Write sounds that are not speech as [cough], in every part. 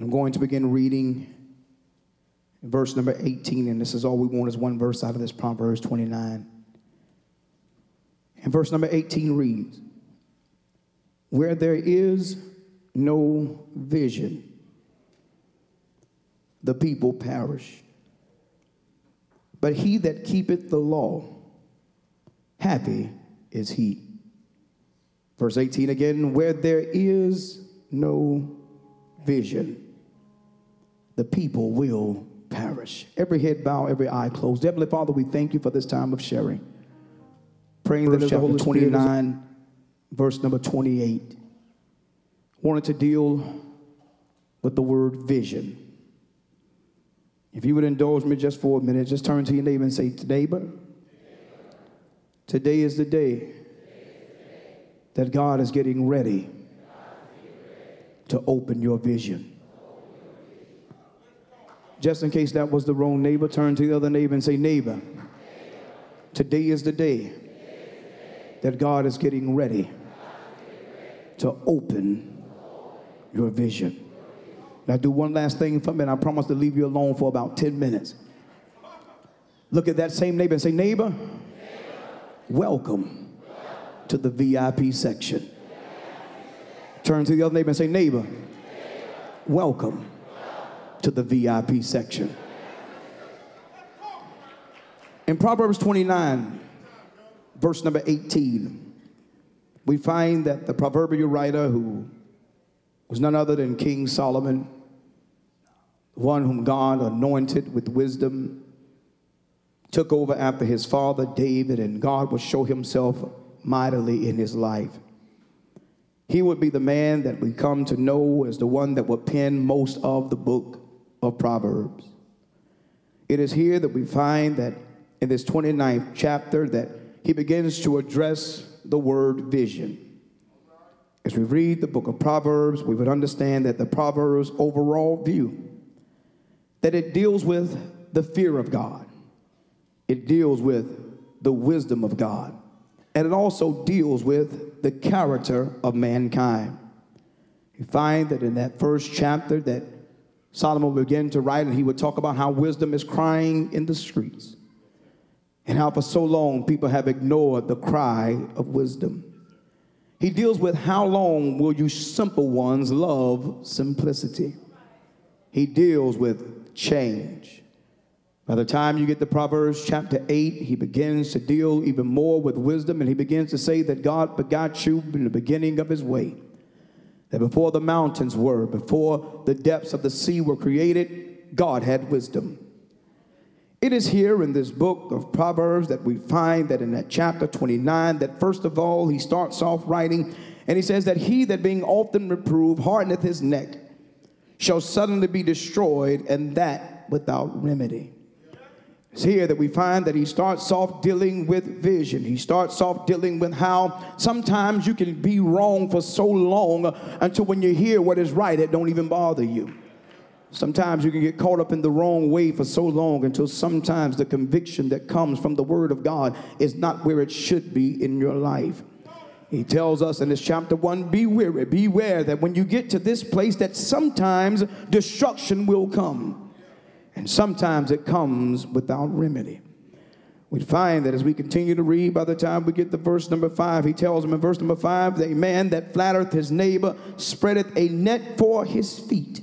I'm going to begin reading verse number 18, and this is all we want is one verse out of this Proverbs 29. And verse number 18 reads Where there is no vision, the people perish. But he that keepeth the law, happy is he. Verse 18 again, where there is no vision, the people will perish. Every head bow, every eye closed. Heavenly Father, we thank you for this time of sharing. Praying that chapter 29, verse number 28, wanted to deal with the word vision. If you would indulge me just for a minute, just turn to your neighbor and say, Neighbor, today is the day that God is getting ready to open your vision. Just in case that was the wrong neighbor, turn to the other neighbor and say, Neighbor, today is the day that God is getting ready to open your vision. Now, do one last thing for me, and I promise to leave you alone for about 10 minutes. Look at that same neighbor and say, Neighbor, welcome to the VIP section. Turn to the other neighbor and say, Neighbor, welcome to the VIP section. In Proverbs 29, verse number 18, we find that the proverbial writer, who was none other than King Solomon, one whom God anointed with wisdom, took over after his father David, and God would show himself mightily in his life. He would be the man that we come to know as the one that would pen most of the book of Proverbs. It is here that we find that in this 29th chapter that he begins to address the word vision. As we read the book of Proverbs, we would understand that the Proverbs overall view that it deals with the fear of God. It deals with the wisdom of God. And it also deals with the character of mankind. You find that in that first chapter that Solomon would begin to write, and he would talk about how wisdom is crying in the streets, and how for so long people have ignored the cry of wisdom. He deals with how long will you simple ones love simplicity. He deals with change. By the time you get to Proverbs chapter 8, he begins to deal even more with wisdom, and he begins to say that God begot you in the beginning of his way that before the mountains were, before the depths of the sea were created, God had wisdom. It is here in this book of Proverbs that we find that in that chapter 29, that first of all, he starts off writing, and he says that he that being often reproved hardeneth his neck shall suddenly be destroyed, and that without remedy. It's here that we find that he starts off dealing with vision. He starts off dealing with how sometimes you can be wrong for so long until when you hear what is right, it don't even bother you. Sometimes you can get caught up in the wrong way for so long until sometimes the conviction that comes from the Word of God is not where it should be in your life. He tells us in this chapter 1 be weary, beware that when you get to this place that sometimes destruction will come. And sometimes it comes without remedy. We find that as we continue to read, by the time we get to verse number five, he tells them in verse number five, a man that flattereth his neighbor spreadeth a net for his feet.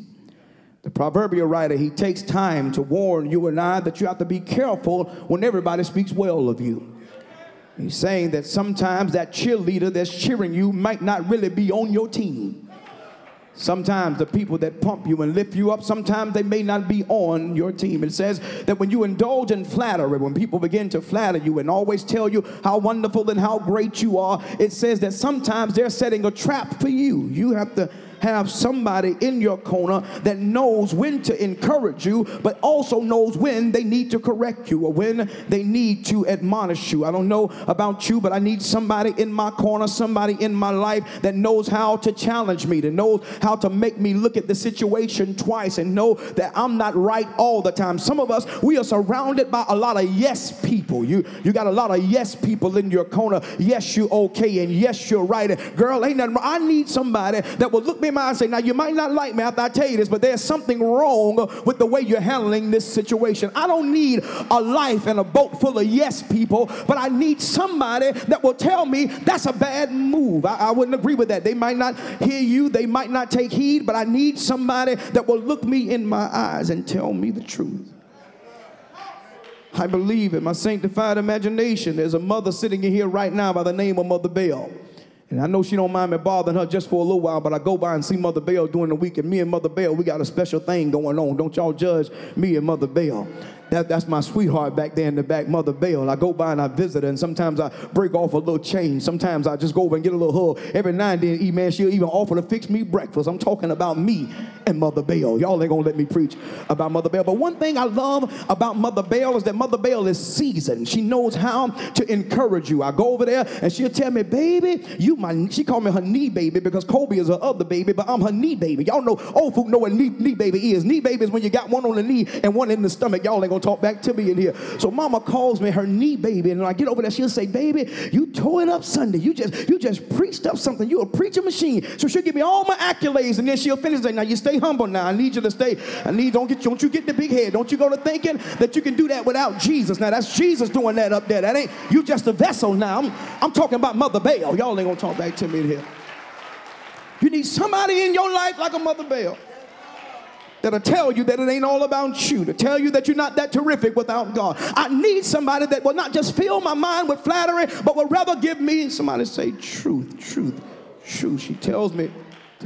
The proverbial writer, he takes time to warn you and I that you have to be careful when everybody speaks well of you. He's saying that sometimes that cheerleader that's cheering you might not really be on your team. Sometimes the people that pump you and lift you up, sometimes they may not be on your team. It says that when you indulge in flattery, when people begin to flatter you and always tell you how wonderful and how great you are, it says that sometimes they're setting a trap for you. You have to have somebody in your corner that knows when to encourage you, but also knows when they need to correct you or when they need to admonish you. I don't know about you, but I need somebody in my corner, somebody in my life that knows how to challenge me, that knows how to make me look at the situation twice and know that I'm not right all the time. Some of us, we are surrounded by a lot of yes people. You, you got a lot of yes people in your corner. Yes, you're okay, and yes, you're right. Girl, ain't nothing. I need somebody that will look me and say, Now, you might not like me after I tell you this, but there's something wrong with the way you're handling this situation. I don't need a life and a boat full of yes people, but I need somebody that will tell me that's a bad move. I, I wouldn't agree with that. They might not hear you, they might not take heed, but I need somebody that will look me in my eyes and tell me the truth. I believe in my sanctified imagination. There's a mother sitting in here right now by the name of Mother Bell. And I know she don't mind me bothering her just for a little while, but I go by and see Mother Bell during the week, and me and Mother Bell, we got a special thing going on. Don't y'all judge me and Mother Bell. That, that's my sweetheart back there in the back, Mother Bell. I go by and I visit her, and sometimes I break off a little change. Sometimes I just go over and get a little hug. Every now and then, man, she'll even offer to fix me breakfast. I'm talking about me and Mother Bell. Y'all ain't gonna let me preach about Mother Bell. But one thing I love about Mother Bell is that Mother Bell is seasoned. She knows how to encourage you. I go over there and she'll tell me, baby, you my, she called me her knee baby because Kobe is her other baby, but I'm her knee baby. Y'all know, old folk know what knee, knee baby is. Knee baby is when you got one on the knee and one in the stomach. Y'all ain't gonna talk back to me in here. So mama calls me her knee baby, and when I get over there, she'll say, baby, you tore it up Sunday. You just you just preached up something. You a preacher machine. So she'll give me all my accolades, and then she'll finish saying, now you stay humble now. I need you to stay. I need don't get don't you get the big head. Don't you go to thinking that you can do that without Jesus. Now that's Jesus doing that up there. That ain't you just a vessel now. I'm, I'm talking about Mother Bell. Y'all ain't gonna talk back to me in here. You need somebody in your life like a Mother Bell that'll tell you that it ain't all about you, to tell you that you're not that terrific without God. I need somebody that will not just fill my mind with flattery, but will rather give me somebody say truth, truth, truth. She tells me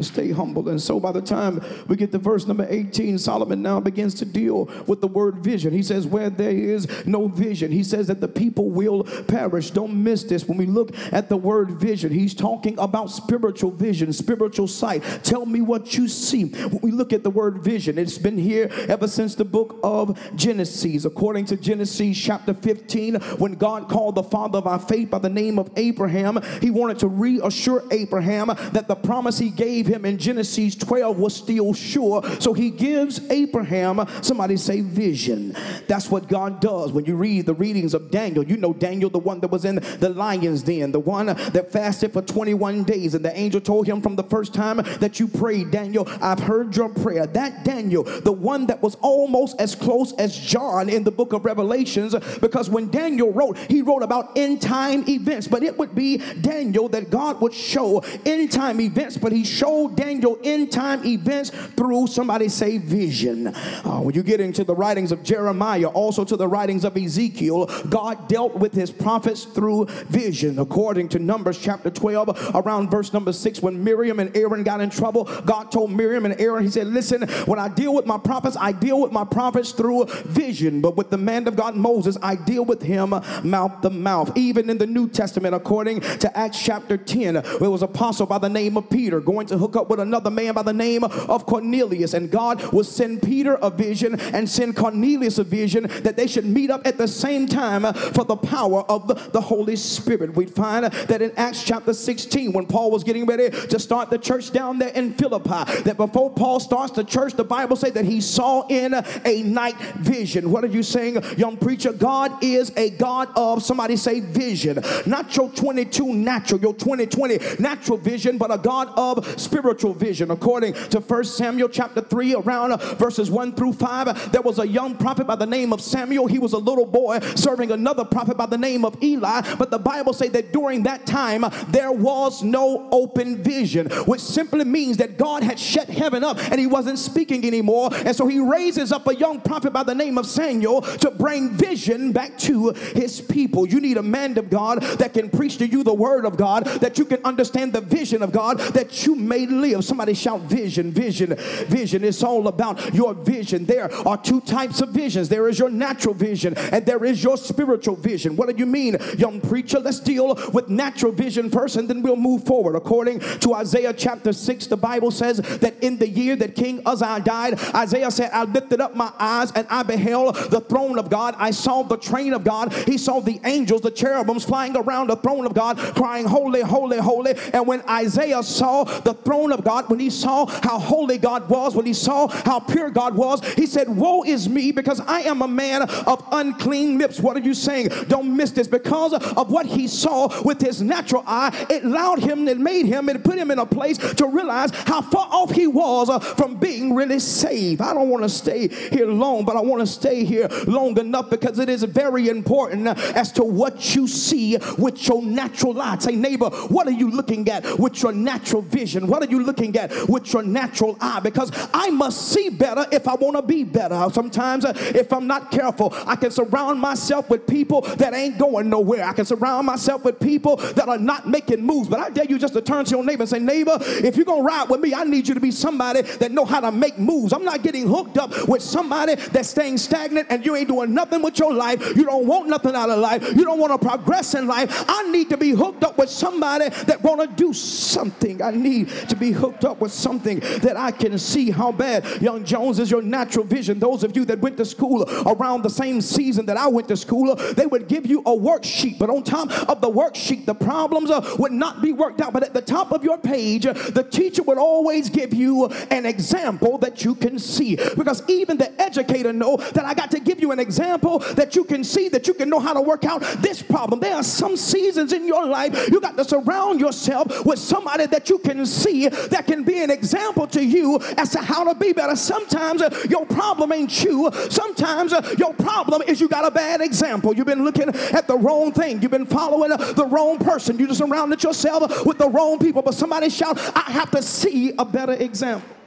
stay humble. And so by the time we get to verse number 18, Solomon now begins to deal with the word vision. He says, Where there is no vision, he says that the people will perish. Don't miss this. When we look at the word vision, he's talking about spiritual vision, spiritual sight. Tell me what you see. When we look at the word vision, it's been here ever since the book of Genesis. According to Genesis chapter 15, when God called the father of our faith by the name of Abraham, he wanted to reassure Abraham that the promise he gave him in Genesis 12 was still sure. So he gives Abraham, somebody say vision. That's what God does. When you read the readings of Daniel, you know Daniel, the one that was in the lion's den, the one that fasted for 21 days. And the angel told him from the first time that you prayed, Daniel, I've heard your prayer. That Daniel, the one that was almost as close as John in the book of Revelations, because when Daniel wrote, he wrote about end time events, but it would be Daniel that God would show end time events, but he showed showed Daniel end time events through somebody say vision. Uh, when you get into the writings of Jeremiah, also to the writings of Ezekiel, God dealt with his prophets through vision. According to Numbers chapter 12, around verse number 6, when Miriam and Aaron got in trouble, God told Miriam and Aaron, He said, Listen, when I deal with my prophets, I deal with my prophets through vision. But with the man of God, Moses, I deal with him mouth to mouth. Even in the New Testament, according to Acts chapter 10, there was an apostle by the name of Peter going to hook up with another man by the name of Cornelius. And God will send Peter a vision and send Cornelius a vision that they should meet up at the same time for the power of the, Holy Spirit. We find that in Acts chapter 16, when Paul was getting ready to start the church down there in Philippi, that before Paul starts the church, the Bible says that he saw in a night vision. What are you saying, young preacher? God is a God of somebody say vision, not your 22 natural, your 2020 natural vision, but a God of spiritual vision. According to 1 Samuel chapter 3, around uh, verses 1 through 5, there was a young prophet by the name of Samuel. He was a little boy serving another prophet by the name of Eli. But the Bible says that during that time, there was no open vision, which simply means that God had shut heaven up and he wasn't speaking anymore. And so he raises up a young prophet by the name of Samuel to bring vision back to his people. You need a man of God that can preach to you the word of God, that you can understand the vision of God, that you may live. Somebody shout vision, vision, vision. It's all about your vision. There are two types of visions there is your natural vision and there is your spiritual vision. What do you mean, young preacher? Let's deal with natural vision first and then we'll move forward. According to Isaiah chapter 6, the Bible says that in the year that King Uzziah died, Isaiah said, I lifted up my eyes and I beheld the throne of God. I saw the train of God. He saw the angels, the cherubims flying around the throne of God, crying, Holy, holy, holy. And when Isaiah saw the throne of God, when he saw how holy God was, when he saw how pure God was, he said, Woe is me because I am a man of unclean lips. What are you saying? Don't miss this. Because of what he saw with his natural eye, it allowed him, it made him, it put him in a place to realize how far off he was uh, from being really saved. I don't want to stay here long, but I want to stay here long enough because it is very important as to what you see with your natural light. Say, neighbor, what are you looking at with your natural vision? What are you looking at with your natural eye? Because I must see better if I want to be better. Sometimes, uh, if I'm not careful, I can surround myself with people that ain't going nowhere. I can surround myself with people that are not making moves. But I dare you just to turn to your neighbor and say, neighbor, if you're going to ride with me, I need you to be somebody that know how to make moves. I'm not getting hooked up with somebody that's staying stagnant and you ain't doing nothing with your life. You don't want nothing out of life. You don't want to progress in life. I need to be hooked up with somebody that want to do something. I need to be hooked up with something that I can see how bad. Young Jones is your natural vision. Those of you that went to school around the same season that I went to school, they would give you a worksheet. But on top of the worksheet, the problems uh, would not be worked out. But at the top of your page, uh, the teacher would always give you an example that you can see. Because even the educator know that I got to give you an example that you can see, that you can know how to work out this problem. There are some seasons in your life you got to surround yourself with somebody that you can see that can be an example to you as to how to be better. Sometimes uh, your problem ain't you. Sometimes uh, your problem is you got a bad example. You've been looking at the wrong thing. You've been following uh, the wrong person. You just surrounded yourself with the wrong people. But somebody shout, I have to see a better example.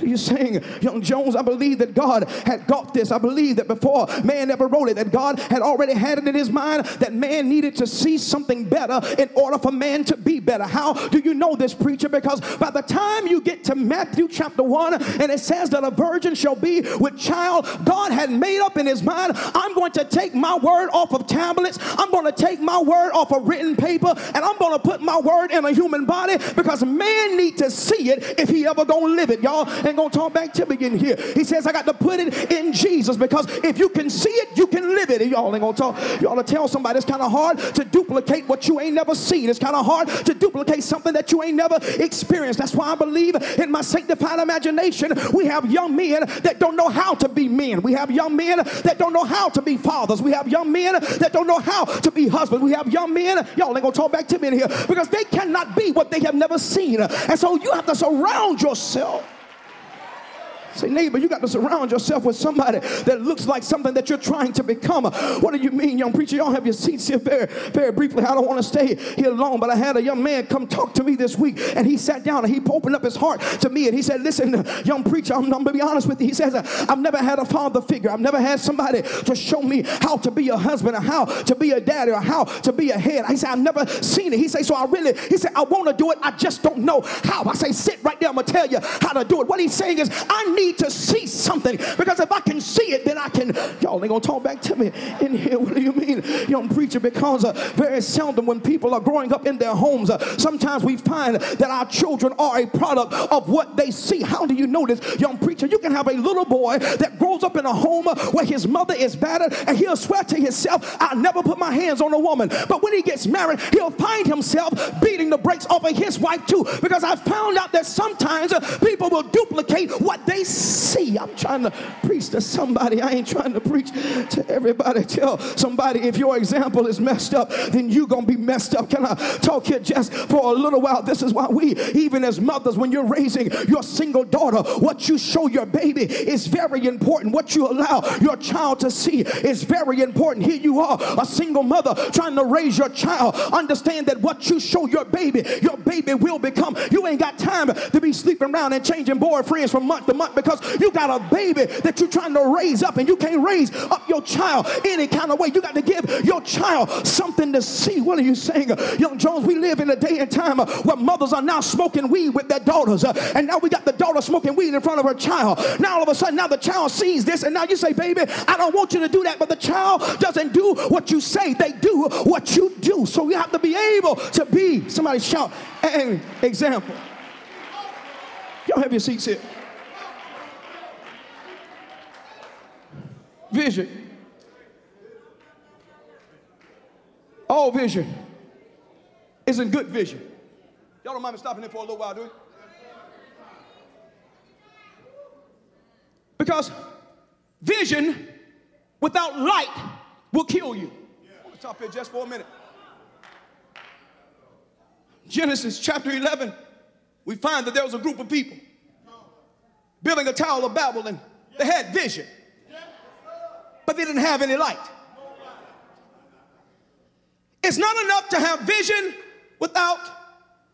You're saying, Young Jones, I believe that God had got this. I believe that before man ever wrote it, that God had already had it in his mind that man needed to see something better in order for man to be better. How do you know this, preacher? Because by the time you get to Matthew chapter 1, and it says that a virgin shall be with child, God had made up in his mind, I'm going to take my word off of tablets, I'm going to take my word off of written paper, and I'm going to put my word in a human body because man need to see it if he ever gonna live it. Y'all ain't gonna talk back to me in here. He says, I got to put it in Jesus because if you can see it, you can live it. y'all ain't gonna talk. Ought to tell somebody it's kind of hard to duplicate what you ain't never seen. It's kind of hard to duplicate something that you ain't never experienced. That's why I believe in my sanctified imagination. We have young men that don't know how to be men. We have young men that don't know how to be fathers. We have young men that don't know how to be husbands. We have young men, y'all ain't gonna talk back to me in here because they cannot be what they have never seen. And so you have to surround yourself Say, neighbor, you got to surround yourself with somebody that looks like something that you're trying to become. What do you mean, young preacher? Y'all have your seats here very, very briefly. I don't want to stay here long, but I had a young man come talk to me this week, and he sat down and he opened up his heart to me, and he said, Listen, young preacher, I'm, I'm going to be honest with you. He says, I've never had a father figure. I've never had somebody to show me how to be a husband or how to be a daddy or how to be a head. He said, I've never seen it. He said, So I really, he said, I want to do it. I just don't know how. I say, Sit right there. I'm going to tell you how to do it. What he's saying is, I need need to see something because if I can see it, then I can. Y'all ain't gonna talk back to me in here. [laughs] What do you mean, young preacher? Because uh, very seldom when people are growing up in their homes, uh, sometimes we find that our children are a product of what they see. How do you know this, young preacher? You can have a little boy that grows up in a home where his mother is battered and he'll swear to himself, I'll never put my hands on a woman. But when he gets married, he'll find himself beating the brakes off of his wife too. Because I found out that sometimes uh, people will duplicate what they Sí, I'm trying to preach to somebody. I ain't trying to preach to everybody. Tell somebody if your example is messed up, then you're going to be messed up. Can I talk here just for a little while? This is why we, even as mothers, when you're raising your single daughter, what you show your baby is very important. What you allow your child to see is very important. Here you are, a single mother trying to raise your child. Understand that what you show your baby, your baby will become. You ain't got time to be sleeping around and changing boyfriends from month to month because you got a baby that you're trying to raise up and you can't raise up your child any kind of way. You got to give your child something to see. What are you saying? Young Jones, we live in a day and time where mothers are now smoking weed with their daughters. Uh, and now we got the daughter smoking weed in front of her child. Now all of a sudden, now the child sees this and now you say, baby, I don't want you to do that. But the child doesn't do what you say. They do what you do. So you have to be able to be, somebody shout, an example. Y'all have your seats here. Vision. All vision isn't good vision. Y'all don't mind me stopping here for a little while, do you? Because vision without light will kill you. Let's stop here just for a minute. Genesis chapter 11, we find that there was a group of people building a Tower of Babel and they had vision, but they didn't have any light. It's not enough to have vision without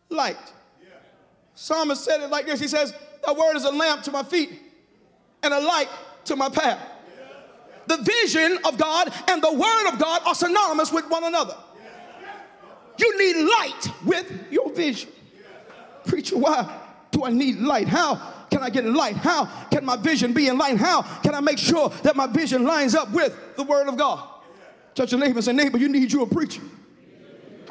light. Psalmist said it like this He says, Thy word is a lamp to my feet and a light to my path. The vision of God and the word of God are synonymous with one another. You need light with your vision. Preacher, why do I need light? How can I get light? How can my vision be enlightened? How can I make sure that my vision lines up with the word of God? Touch your neighbor and say, neighbor, you need you a preacher.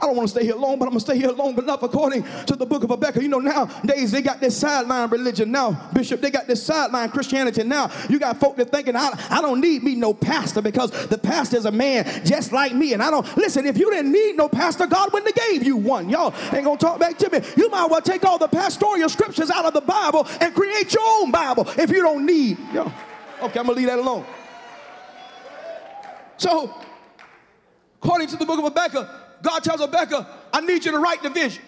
I don't want to stay here long, but I'm going to stay here long enough according to the book of Habakkuk. You know, nowadays they got this sideline religion. Now, Bishop, they got this sideline Christianity. Now, you got folk that thinking, I, I don't need me no pastor because the pastor is a man just like me. And I don't, listen, if you didn't need no pastor, God wouldn't have gave you one. Y'all ain't going to talk back to me. You might well take all the pastoral scriptures out of the Bible and create your own Bible if you don't need. Yo, okay, I'm going to leave that alone. So, according to the book of Habakkuk, God tells Habakkuk, I need you to write the vision.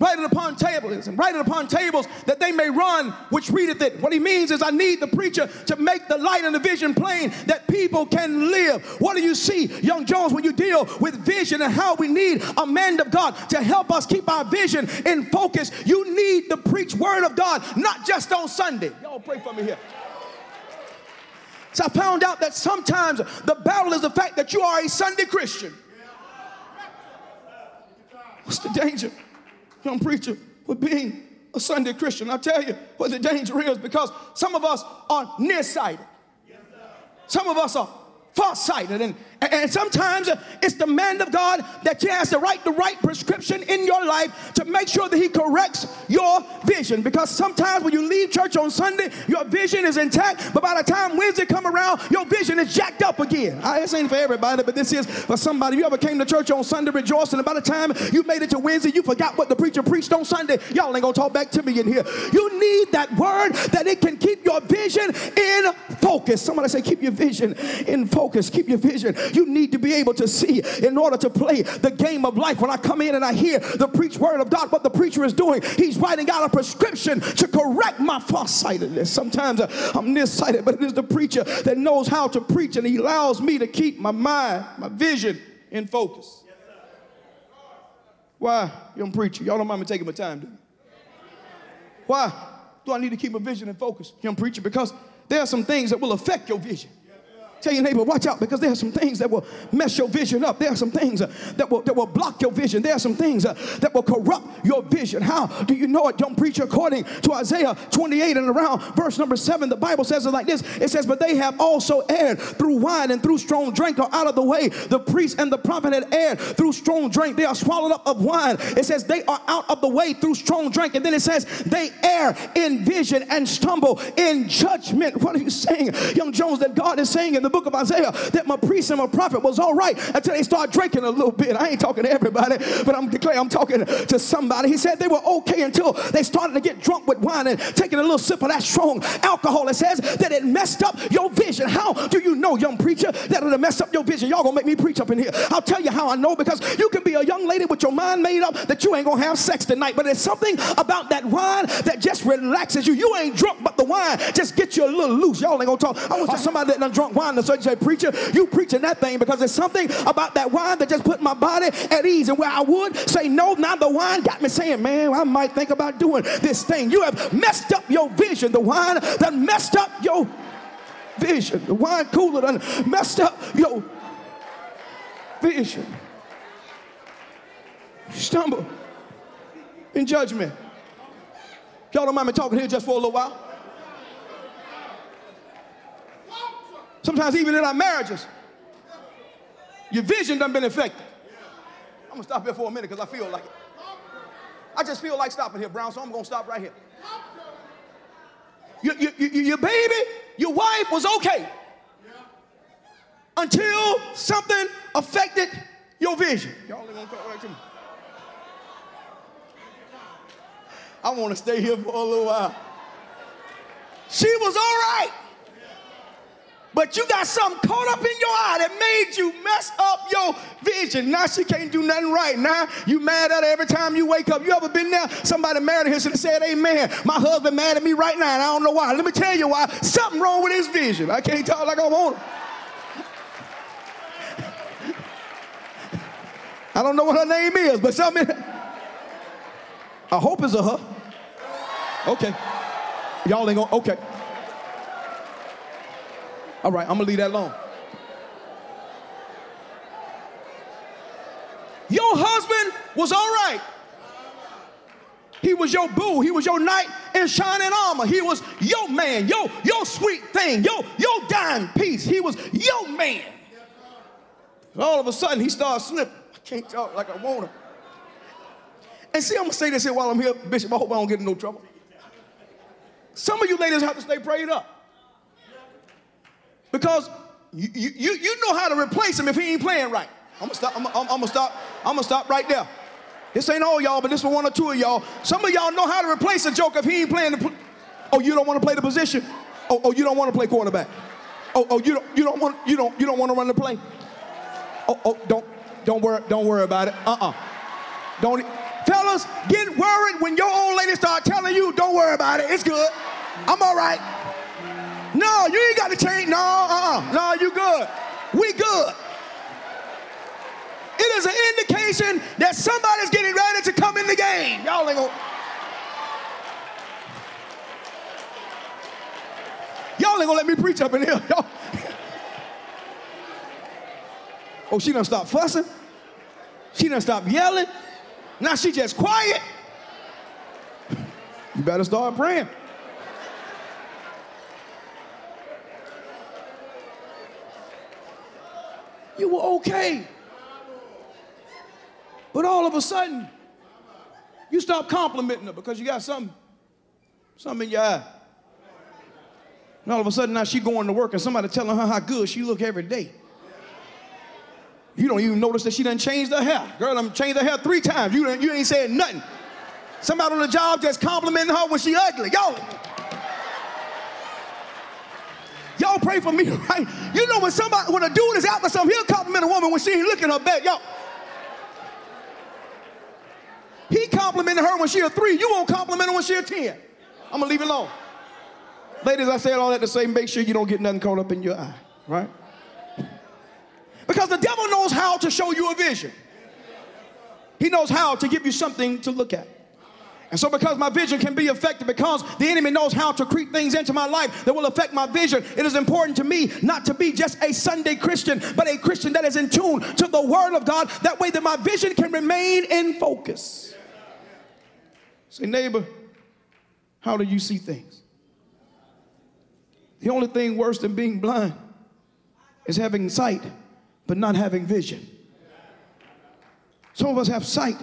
Write it upon tables and write it upon tables that they may run which readeth it. What he means is I need the preacher to make the light and the vision plain that people can live. What do you see, young Jones, when you deal with vision and how we need a man of God to help us keep our vision in focus? You need the preach word of God, not just on Sunday. Y'all pray for me here. So I found out that sometimes the battle is the fact that you are a Sunday Christian. What's the danger, young preacher, with being a Sunday Christian? I tell you what the danger is because some of us are nearsighted. Some of us are farsighted. And, and sometimes uh, it's the man of God that has to write the right prescription in your life to make sure that he corrects your vision. Because sometimes when you leave church on Sunday, your vision is intact, but by the time Wednesday come around, your vision is jacked up again. I, this ain't for everybody, but this is for somebody. You ever came to church on Sunday rejoicing, and by the time you made it to Wednesday, you forgot what the preacher preached on Sunday. Y'all ain't gonna talk back to me in here. You need that word that it can keep your vision in focus. Somebody say, keep your vision in focus. Keep your vision you need to be able to see in order to play the game of life. When I come in and I hear the preach word of God, what the preacher is doing, he's writing out a prescription to correct my farsightedness. Sometimes uh, I'm nearsighted, but it is the preacher that knows how to preach and he allows me to keep my mind, my vision in focus. Why, young preacher? Y'all don't mind me taking my time, do you? Why do I need to keep a vision in focus, young preacher? Because there are some things that will affect your vision. Tell your neighbor, watch out because there are some things that will mess your vision up. There are some things uh, that, will, that will block your vision. There are some things uh, that will corrupt your vision. How do you know it, young preacher? According to Isaiah 28 and around verse number 7, the Bible says it like this It says, But they have also erred through wine and through strong drink are out of the way. The priest and the prophet had erred through strong drink. They are swallowed up of wine. It says, They are out of the way through strong drink. And then it says, They err in vision and stumble in judgment. What are you saying, young Jones, that God is saying in the the book of Isaiah that my priest and my prophet was all right until they start drinking a little bit. I ain't talking to everybody, but I'm declaring I'm talking to somebody. He said they were okay until they started to get drunk with wine and taking a little sip of that strong alcohol. It says that it messed up your vision. How do you know, young preacher, that it'll mess up your vision? Y'all gonna make me preach up in here. I'll tell you how I know because you can be a young lady with your mind made up that you ain't gonna have sex tonight, but there's something about that wine that just relaxes you. You ain't drunk, but the wine just gets you a little loose. Y'all ain't gonna talk. I want somebody that done drunk wine the surgeon Preacher, you preaching that thing because there's something about that wine that just put my body at ease. And where I would say no, now the wine got me saying, Man, I might think about doing this thing. You have messed up your vision. The wine that messed up your vision. The wine cooler done messed up your vision. stumble in judgment. Y'all don't mind me talking here just for a little while? Sometimes even in our marriages, your vision done been affected. I'm gonna stop here for a minute because I feel like it. I just feel like stopping here, Brown, so I'm gonna stop right here. Your, your, your, baby, your wife was okay until something affected your vision. Y'all ain't gonna talk right to me. I want to stay here for a little while. She was all right. But you got something caught up in your eye that made you mess up your vision. Now she can't do nothing right. Now you mad at her every time you wake up. You ever been there? Somebody married her have said, Amen. My husband mad at me right now, and I don't know why. Let me tell you why. Something wrong with his vision. I can't talk like I want to. I don't know what her name is, but something. I hope it's a her. Okay. Y'all ain't gonna, okay. All right, I'm gonna leave that alone. Your husband was all right. He was your boo. He was your knight in shining armor. He was your man, your, your sweet thing, your, your dime piece. He was your man. And All of a sudden, he starts slipping. I can't talk like I want to. And see, I'm gonna say this here while I'm here, Bishop. I hope I don't get in no trouble. Some of you ladies have to stay prayed up. Because you, you, you know how to replace him if he ain't playing right. I'm gonna stop, I'm, I'm, I'm gonna stop, I'm gonna stop right there. This ain't all y'all, but this for one or two of y'all. Some of y'all know how to replace a joke if he ain't playing the pl- Oh, you don't want to play the position? Oh, oh, you don't want to play quarterback. Oh, oh, you don't you don't want you don't you don't want to run the play. Oh, oh, don't don't worry, don't worry about it. Uh-uh. Don't fellas, get worried when your old lady start telling you, don't worry about it. It's good. I'm all right. No, you ain't got to change. No, uh-uh. No, you good. We good. It is an indication that somebody's getting ready to come in the game. Y'all ain't gonna. Y'all ain't gonna let me preach up in here. [laughs] Y'all. Oh, she done stop fussing. She done stop yelling. Now she just quiet. You better start praying. You were okay. But all of a sudden, you stop complimenting her because you got something, something in your eye. And all of a sudden now she going to work and somebody telling her how good she look every day. You don't even notice that she done changed her hair. Girl, I'm changed her hair three times. You, you ain't saying nothing. Somebody on the job just complimenting her when she ugly. Y'all, y'all pray for me, [laughs] right? You know when somebody, when a dude is after something, he'll compliment a woman when she ain't looking her back. Y'all. He complimented her when she a three. You won't compliment her when she a 10. I'm gonna leave it alone. Ladies, I said all that to say make sure you don't get nothing caught up in your eye, right? Because the devil knows how to show you a vision. He knows how to give you something to look at. And so, because my vision can be affected, because the enemy knows how to creep things into my life that will affect my vision, it is important to me not to be just a Sunday Christian, but a Christian that is in tune to the Word of God. That way, that my vision can remain in focus. Say, neighbor, how do you see things? The only thing worse than being blind is having sight, but not having vision. Some of us have sight,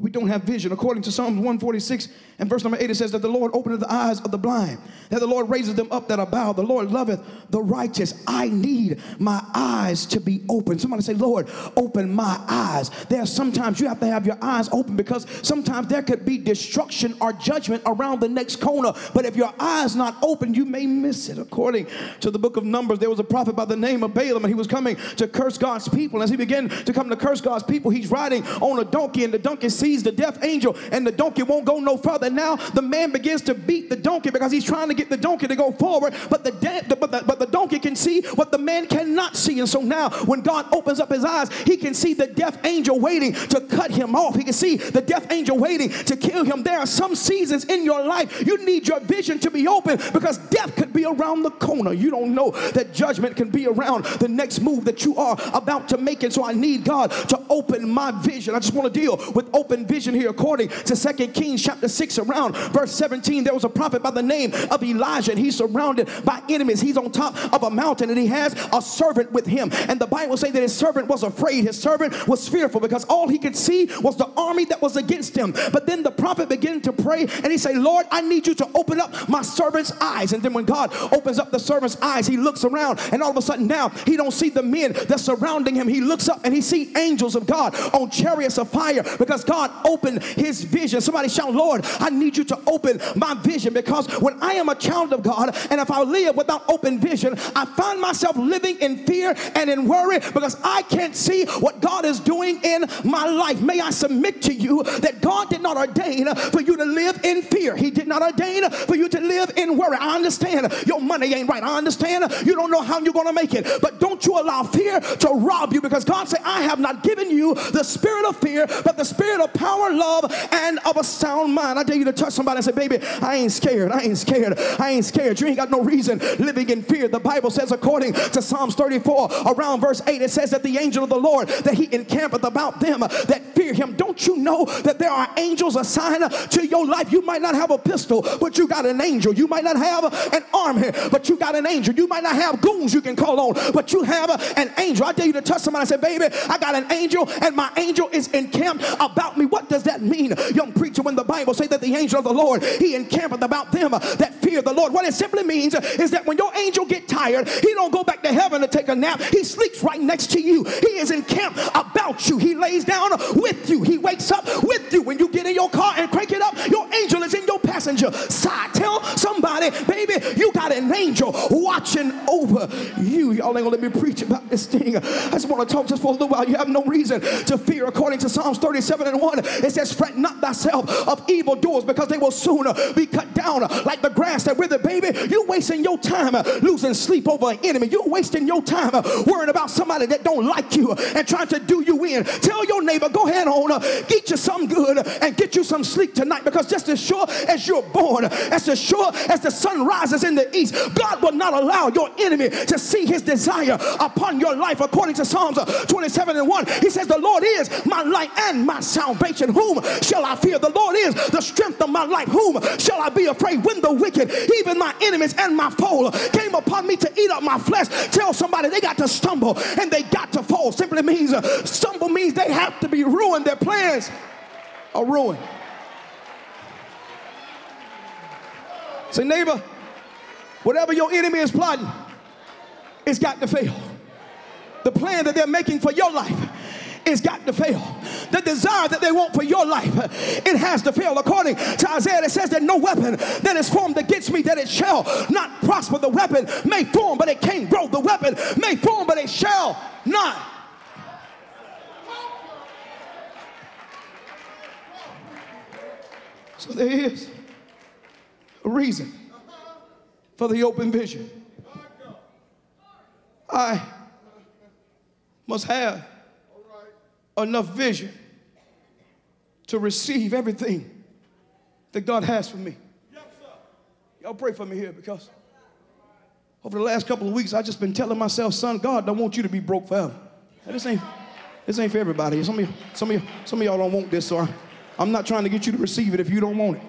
we don't have vision. According to Psalms 146 and verse number 8, it says that the Lord openeth the eyes of the blind, that the Lord raises them up that are bowed. The Lord loveth the righteous. I need my eyes to be open. Somebody say, Lord, open my eyes. There are sometimes you have to have your eyes open because sometimes there could be destruction or judgment around the next corner. But if your eyes not open, you may miss it. According to the book of Numbers, there was a prophet by the name of Balaam, and he was coming to curse God's people. As he began to come to curse God's people, he's riding on a donkey, and the donkey sees the death angel, and the donkey won't go no further. Now the man begins to beat the donkey because he's trying to get the donkey to go forward, but the, de- but the, but the donkey can see what the man cannot see. And so now, when God opens up his eyes, he can see the death angel waiting to cut him off. He can see the death angel waiting to kill him. There are some seasons in your life you need your vision to be open because death could be around the corner. You don't know that judgment can be around the next move that you are about to make. And so I need God to open my vision. I just want to deal with open vision here according to Second Kings chapter 6 around verse 17. There was a prophet by the name of Elijah and he's surrounded by enemies. He's on top of a mountain and he has a servant with him. And the Bible says that his servant was afraid. His servant was fearful because all he could see was the army that was against him. But then the prophet began to pray and he said, Lord, I need you to open up my servant's eyes. And then when God opens up the servant's eyes, he looks around and all of a sudden now he don't see the men that's surrounding him. He looks up and he see angels of God on chariots of fire because God God opened his vision. Somebody shout, Lord, I need you to open my vision because when I am a child of God and if I live without open vision, I find myself living in fear and in worry because I can't see what God is doing in my life. May I submit to you that God did not ordain for you to live in fear. He did not ordain for you to live in worry. I understand your money ain't right. I understand you don't know how you're going to make it. But don't you allow fear to rob you because God said, I have not given you the spirit of fear, but the spirit of power, love, and of a sound mind. I dare you to touch somebody and say, baby, I ain't scared. I ain't scared. I ain't scared. You ain't got no reason living in fear. The Bible says, according to Psalms 34, around verse 8, it says that the angel of the Lord, that he encampeth about them that fear him. Don't you know that there are angels assigned to your life? You might not have a pistol, but you got an angel. You might not have an arm here, but you got an angel. You might not have goons you can call on, but you have an angel. I dare you to touch somebody and say, baby, I got an angel and my angel is encamped about me. What does that mean, young preacher, when the Bible say that the angel of the Lord, he encampeth about them that fear the Lord? What it simply means is that when your angel get tired, he don't go back to heaven to take a nap. He sleeps right next to you. He is encamped about you. He lays down with you. He wakes up with you. When you get in your car and crank it up, your angel is in your passenger side. Tell somebody, baby, you got an angel watching over you. Y'all ain't gonna let me preach about this thing. I just want to talk just for a little while. You have no reason to fear. According to Psalms 37 and 1, it says, Fret not thyself of evil doers because they will soon be cut down like the grass that wither, baby. You wasting your time losing sleep over an enemy. You're wasting your time worrying about somebody that don't like you and trying to do you in. Tell your neighbor, go ahead on, get you some good and get you some sleep tonight because just as sure as you're born, as sure as the sun rises in the east, God will not allow your enemy to see his desire upon your life. According to Psalms 27 and 1, he says, The Lord is my light and my salvation. Whom shall I fear? The Lord is the strength of my life. Whom shall I be afraid? When the wicked, even my enemies and my foe, came upon me to eat up my flesh, tell somebody they got to stumble and they got to fall. Simply means uh, stumble means they have to be ruined. Their plans are ruined. Say, neighbor, whatever your enemy is plotting, it's got to fail. The plan that they're making for your life, it's got to fail. The desire that they want for your life, it has to fail. According to Isaiah, it says that no weapon that is formed against me, that it shall not prosper. The weapon may form, but it can't grow. The weapon may form, but it shall not. So there is a reason for the open vision. I must have enough vision to receive everything that God has for me. Y'all pray for me here because over the last couple of weeks, I just been telling myself, son, God don't want you to be broke forever. This ain't, this ain't for everybody. Some of, you, some, of you, some of y'all don't want this, so I'm not trying to get you to receive it if you don't want it.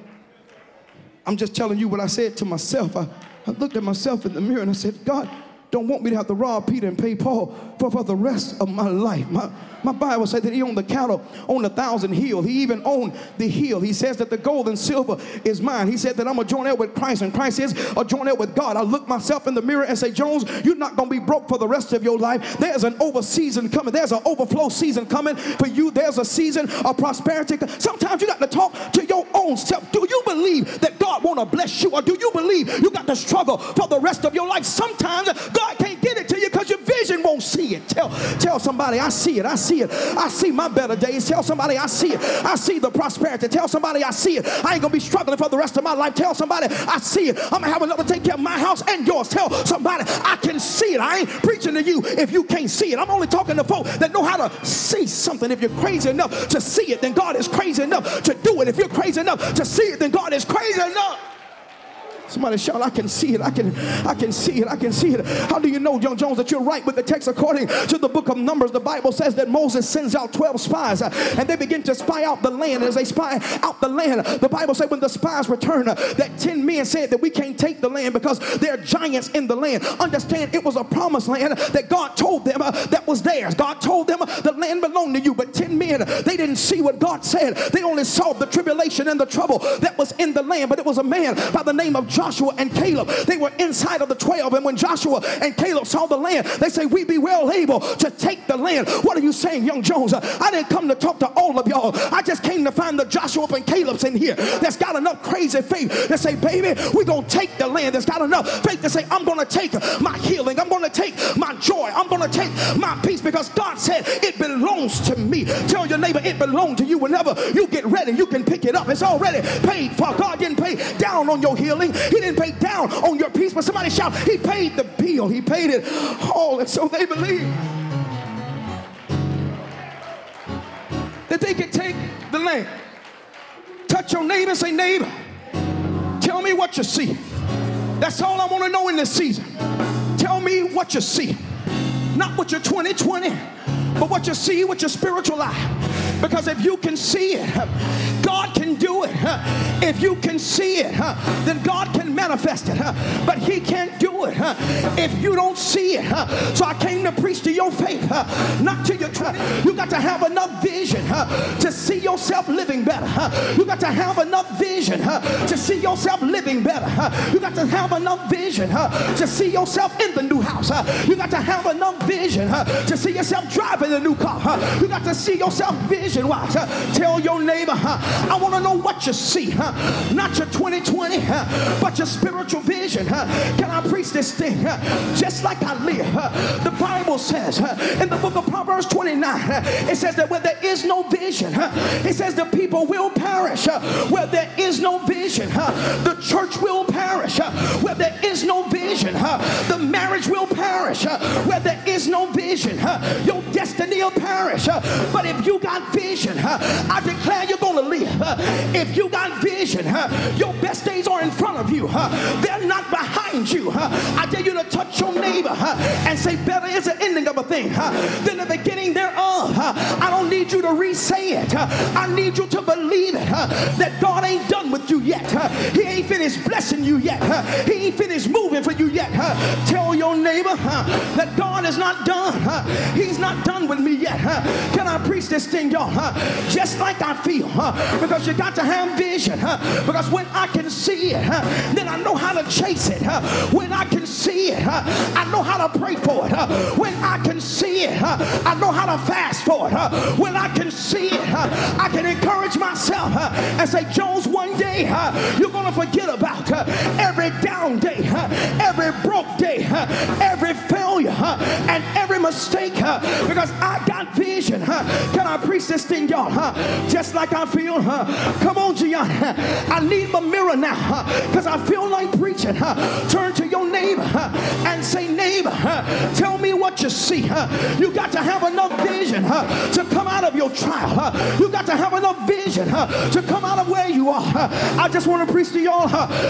I'm just telling you what I said to myself. I, I looked at myself in the mirror and I said, God, don't want me to have to rob Peter and pay Paul for, for the rest of my life. My, my Bible says that he owned the cattle on a thousand hills. He even owned the hill. He says that the gold and silver is mine. He said that I'm going to join out with Christ, and Christ is a join out with God. I look myself in the mirror and say, Jones, you're not going to be broke for the rest of your life. There's an over season coming. There's an overflow season coming for you. There's a season of prosperity. Sometimes you got to talk to your own self. Do you believe that God want to bless you, or do you believe you got to struggle for the rest of your life? Sometimes God can't get it to you because your vision won't see it. Tell, tell somebody, I see it. I see it. I see my better days. Tell somebody, I see it. I see the prosperity. Tell somebody, I see it. I ain't going to be struggling for the rest of my life. Tell somebody, I see it. I'm going to have enough to take care of my house and yours. Tell somebody, I can see it. I ain't preaching to you if you can't see it. I'm only talking to folk that know how to see something. If you're crazy enough to see it, then God is crazy enough to do it. If you're crazy enough to see it, then God is crazy enough. Somebody shout, I can see it. I can, I can see it. I can see it. How do you know, John Jones, that you're right with the text? According to the book of Numbers, the Bible says that Moses sends out 12 spies uh, and they begin to spy out the land. As they spy out the land, the Bible says when the spies return, uh, that 10 men said that we can't take the land because there are giants in the land. Understand, it was a promised land that God told them uh, that was theirs. God told them the land belonged to you, but 10 men, they didn't see what God said. They only saw the tribulation and the trouble that was in the land. But it was a man by the name of John Joshua and Caleb, they were inside of the 12. And when Joshua and Caleb saw the land, they say, We be well able to take the land. What are you saying, young Jones? I didn't come to talk to all of y'all. I just came to find the Joshua and Caleb's in here that's got enough crazy faith to say, Baby, we're going to take the land. That's got enough faith to say, I'm going to take my healing. I'm going to take my joy. I'm going to take my peace because God said it belongs to me. Tell your neighbor it belongs to you. Whenever you get ready, you can pick it up. It's already paid for. God didn't pay down on your healing. He didn't pay down on your peace. But somebody shout, He paid the bill. He paid it all. And so they believe that they can take the land. Touch your neighbor and say, neighbor, tell me what you see. That's all I want to know in this season. Tell me what you see. Not what your 2020, but what you see with your spiritual eye. Because if you can see it, God can do it. If you can see it, then God can manifest it. But He can't do it if you don't see it. So I came to preach to your faith, not to your trust. You got to have enough vision to see yourself living better. You got to have enough vision to see yourself living better. You got to have enough vision to see yourself in the new house. You got to have enough vision to see yourself driving the new car. You got to see yourself vision wise. Tell your neighbor, I want to know what you see, not your 2020, but your spiritual vision. Can I preach this thing? Just like I live. The Bible says in the book of Proverbs 29, it says that where there is no vision, it says the people will perish. Where there is no vision, the church will perish. Where there is no vision, the marriage will perish. Where there is no vision, your destiny will perish. But if you got vision, I declare you're going to live. If you got vision, your best days are in front of you. They're not behind you. I dare you to touch your neighbor and say, Better is the ending of a thing than the beginning thereof. I don't need you to re say it. I need you to believe it that God ain't done with you yet. He ain't finished blessing you yet. He ain't finished moving for you yet. Tell your neighbor that God is not done. He's not done with me yet. Can I preach this thing, y'all? Just like I feel. Because you got to have vision. Because when I can see it, then I know how to chase it. When I can see it, I know how to pray for it. When I can see it, I know how to fast for it. When I can see it, I can encourage myself and say, Jones, one day you're going to forget about every down day, every broke day, every failure, and every mistake because I got vision. Can I preach this thing, y'all? Just like I feel. Come on, Gian. I need my mirror now because I feel like preaching. Turn to your neighbor and say, neighbor, tell me what you see. You got to have enough vision to come out of your trial. You got to have enough vision to come out of where you are. I just want to preach to y'all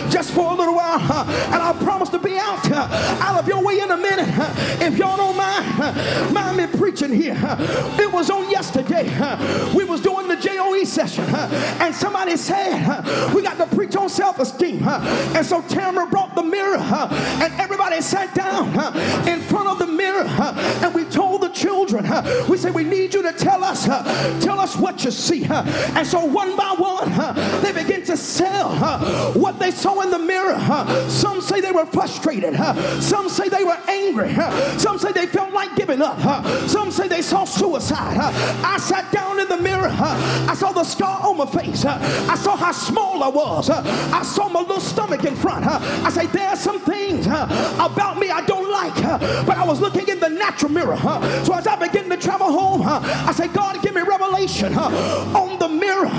just for a little while, and I promise to be out out of your way in a minute. If y'all don't mind, mind me preaching here. It was on yesterday. We was doing the JOE session, and somebody said we got to preach on self-esteem. And so Tamara brought the mirror, and everybody sat down in front of the mirror, and we told the children, we said we need you to tell us, tell us what you see. And so one by one, they begin to sell what they saw in the mirror. Some say they were frustrated. Some say they were angry. Some say they felt like giving up. Some say they saw suicide. I sat down in the mirror. I saw the scar on face. Uh, I saw how small I was. Uh, I saw my little stomach in front. Uh, I say, there are some things about me I don't like. But I was looking in the natural mirror. So as I begin to travel home, I say, God, give me revelation on the mirror.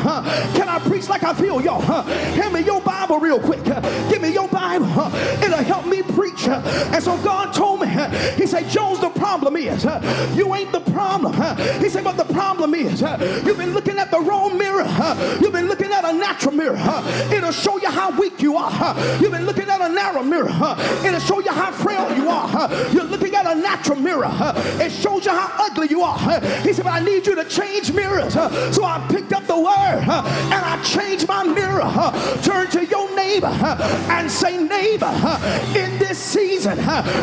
Can I preach like I feel, y'all? Hand me your Bible real quick. Give me your Bible. It'll help me preach. And so God told me, He said, Jones, the problem is you ain't the problem. He said, but the problem is you've been looking mirror. It'll show you how weak you are. You've been looking at a narrow mirror. It'll show you how frail you are. You're looking at a natural mirror. It shows you how ugly you are. He said, but I need you to change mirrors. So I picked up the word and I changed my mirror. Turn to your neighbor and say, neighbor, in this season,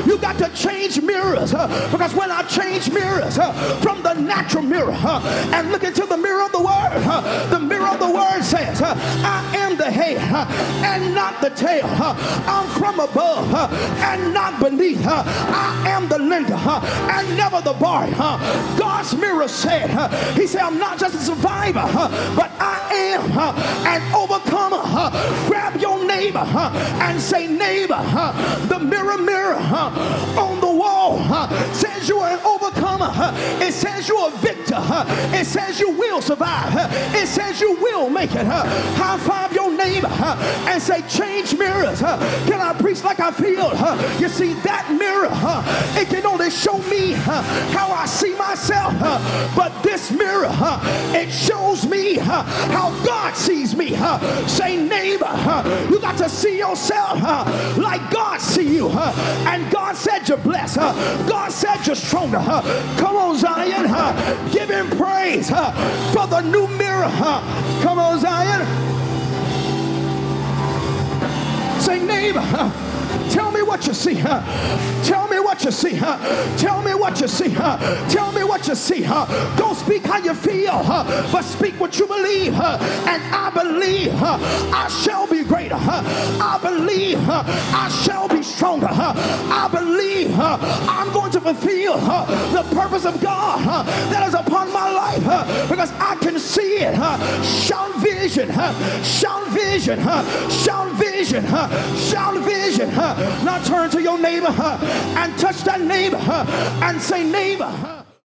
you got to change mirrors because when I change mirrors from the natural mirror and look into the mirror of the word, the mirror of the word says, I am the head and not the tail. I'm from above and not beneath. I am the lender and never the bar. God's mirror said, He said, I'm not just a survivor, but I am an overcomer. Grab your neighbor and say, Neighbor, the mirror, mirror on the wall says you are an overcomer. It says you're a victor. It says you will survive. It says you will make it. High five your neighbor and say, Change mirrors. Can I preach like I feel? You see, that mirror, it can only show me how I see myself. But this mirror, it shows me how God sees me. Say, neighbor, you got to see yourself like God see you. And God said you're blessed. God said you're stronger. Come on, Zion. Give him praise for the new mirror. Come on, Zion. Say, neighbor, what you see. Tell me what you see. Tell me what you see. Tell me what you see. Don't speak how you feel, but speak what you believe. And I believe her. I shall be greater. I believe I shall be stronger. I believe I'm going to fulfill the purpose of God that is upon my life because I can see it. Shout vision. Shout vision. Shout vision. Shout vision. Turn to your neighbor uh, and touch that neighbor uh, and say, neighbor. Uh,